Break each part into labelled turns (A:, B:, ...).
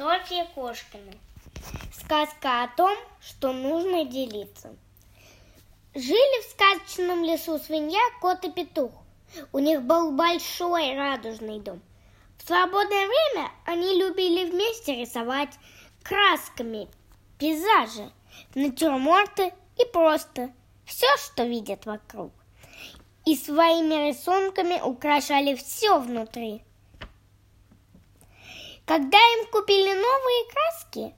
A: Софья Кошкина. Сказка о том, что нужно делиться. Жили в сказочном лесу свинья, кот и петух. У них был большой радужный дом. В свободное время они любили вместе рисовать красками пейзажи, натюрморты и просто все, что видят вокруг. И своими рисунками украшали все внутри – когда им купили новые краски,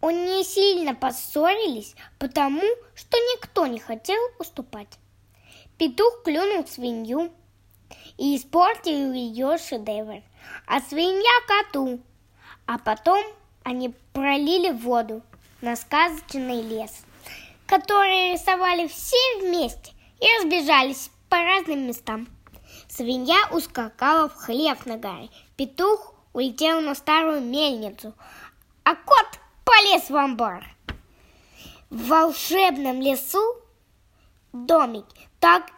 A: они сильно поссорились, потому что никто не хотел уступать. Петух клюнул свинью и испортил ее шедевр, а свинья коту. А потом они пролили воду на сказочный лес, который рисовали все вместе и разбежались по разным местам. Свинья ускакала в хлев на горе, петух улетел на старую мельницу, а кот полез в амбар. В волшебном лесу домики так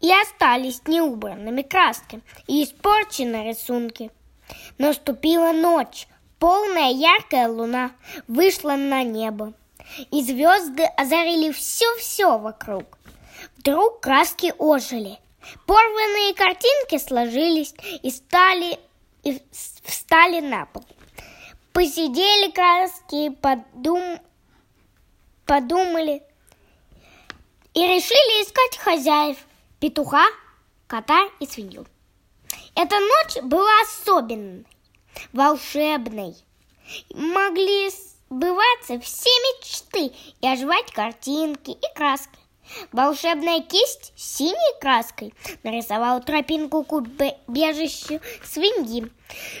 A: и остались неубранными красками и испорчены рисунки. Наступила ночь, полная яркая луна вышла на небо, и звезды озарили все-все вокруг. Вдруг краски ожили, порванные картинки сложились и стали и встали на пол. Посидели краски, подум... подумали и решили искать хозяев петуха, кота и свинью. Эта ночь была особенной, волшебной. Могли сбываться все мечты и оживать картинки и краски. Волшебная кисть с синей краской нарисовала тропинку к убежищу свиньи.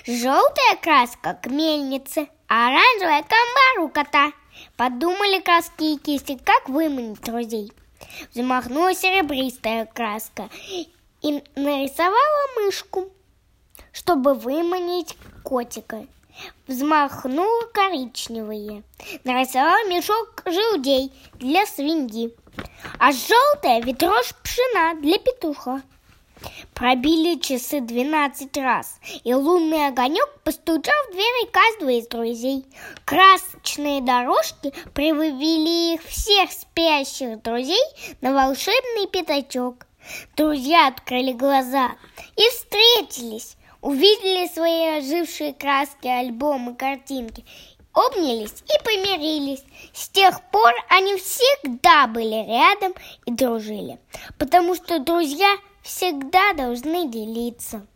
A: Желтая краска к мельнице, а оранжевая к амбару кота. Подумали краски и кисти, как выманить друзей. Взмахнула серебристая краска и нарисовала мышку, чтобы выманить котика. Взмахнула коричневые, нарисовала мешок желудей для свиньи а желтая ветрож пшена для петуха. Пробили часы двенадцать раз, и лунный огонек постучал в двери каждого из друзей. Красочные дорожки привели их всех спящих друзей на волшебный пятачок. Друзья открыли глаза и встретились, увидели свои ожившие краски, альбомы, картинки обнялись и помирились. С тех пор они всегда были рядом и дружили, потому что друзья всегда должны делиться.